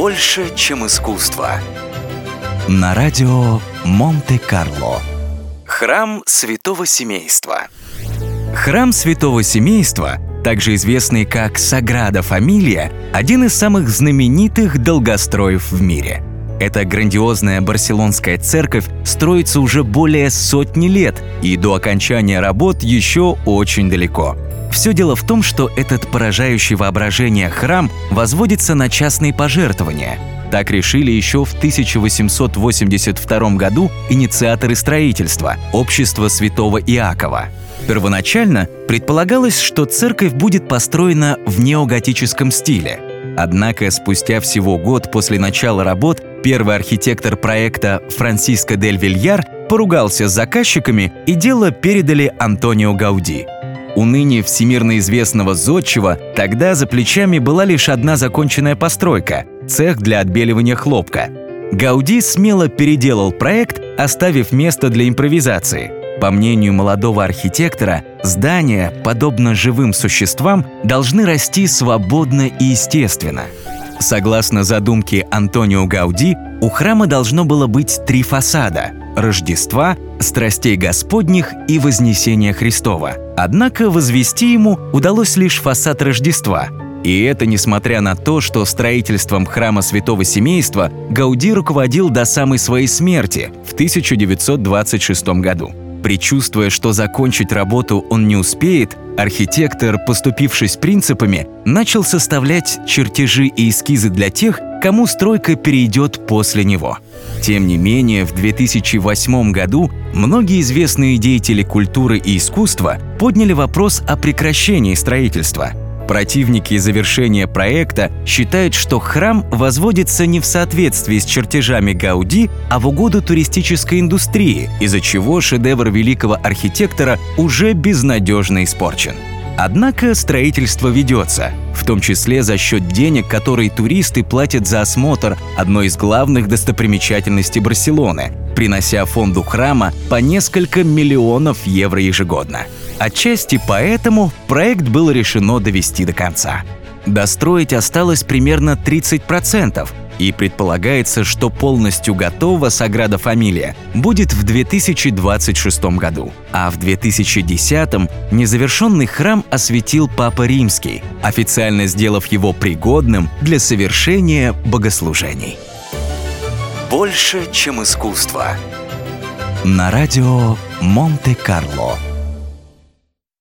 Больше, чем искусство. На радио Монте-Карло. Храм Святого Семейства. Храм Святого Семейства, также известный как Саграда Фамилия, один из самых знаменитых долгостроев в мире. Эта грандиозная барселонская церковь строится уже более сотни лет, и до окончания работ еще очень далеко – все дело в том, что этот поражающий воображение храм возводится на частные пожертвования. Так решили еще в 1882 году инициаторы строительства – Общество Святого Иакова. Первоначально предполагалось, что церковь будет построена в неоготическом стиле. Однако спустя всего год после начала работ первый архитектор проекта Франсиско дель Вильяр поругался с заказчиками и дело передали Антонио Гауди – у ныне всемирно известного зодчего тогда за плечами была лишь одна законченная постройка – цех для отбеливания хлопка. Гауди смело переделал проект, оставив место для импровизации. По мнению молодого архитектора, здания, подобно живым существам, должны расти свободно и естественно. Согласно задумке Антонио Гауди, у храма должно было быть три фасада – Рождества, страстей Господних и Вознесения Христова. Однако возвести ему удалось лишь фасад Рождества. И это несмотря на то, что строительством храма Святого Семейства Гауди руководил до самой своей смерти в 1926 году. Причувствуя, что закончить работу он не успеет, архитектор, поступившись принципами, начал составлять чертежи и эскизы для тех, кому стройка перейдет после него. Тем не менее, в 2008 году многие известные деятели культуры и искусства подняли вопрос о прекращении строительства – Противники завершения проекта считают, что храм возводится не в соответствии с чертежами Гауди, а в угоду туристической индустрии, из-за чего шедевр великого архитектора уже безнадежно испорчен. Однако строительство ведется, в том числе за счет денег, которые туристы платят за осмотр одной из главных достопримечательностей Барселоны, принося фонду храма по несколько миллионов евро ежегодно. Отчасти поэтому проект было решено довести до конца. Достроить осталось примерно 30%, и предполагается, что полностью готова Саграда Фамилия будет в 2026 году. А в 2010 незавершенный храм осветил Папа Римский, официально сделав его пригодным для совершения богослужений. Больше, чем искусство. На радио Монте-Карло.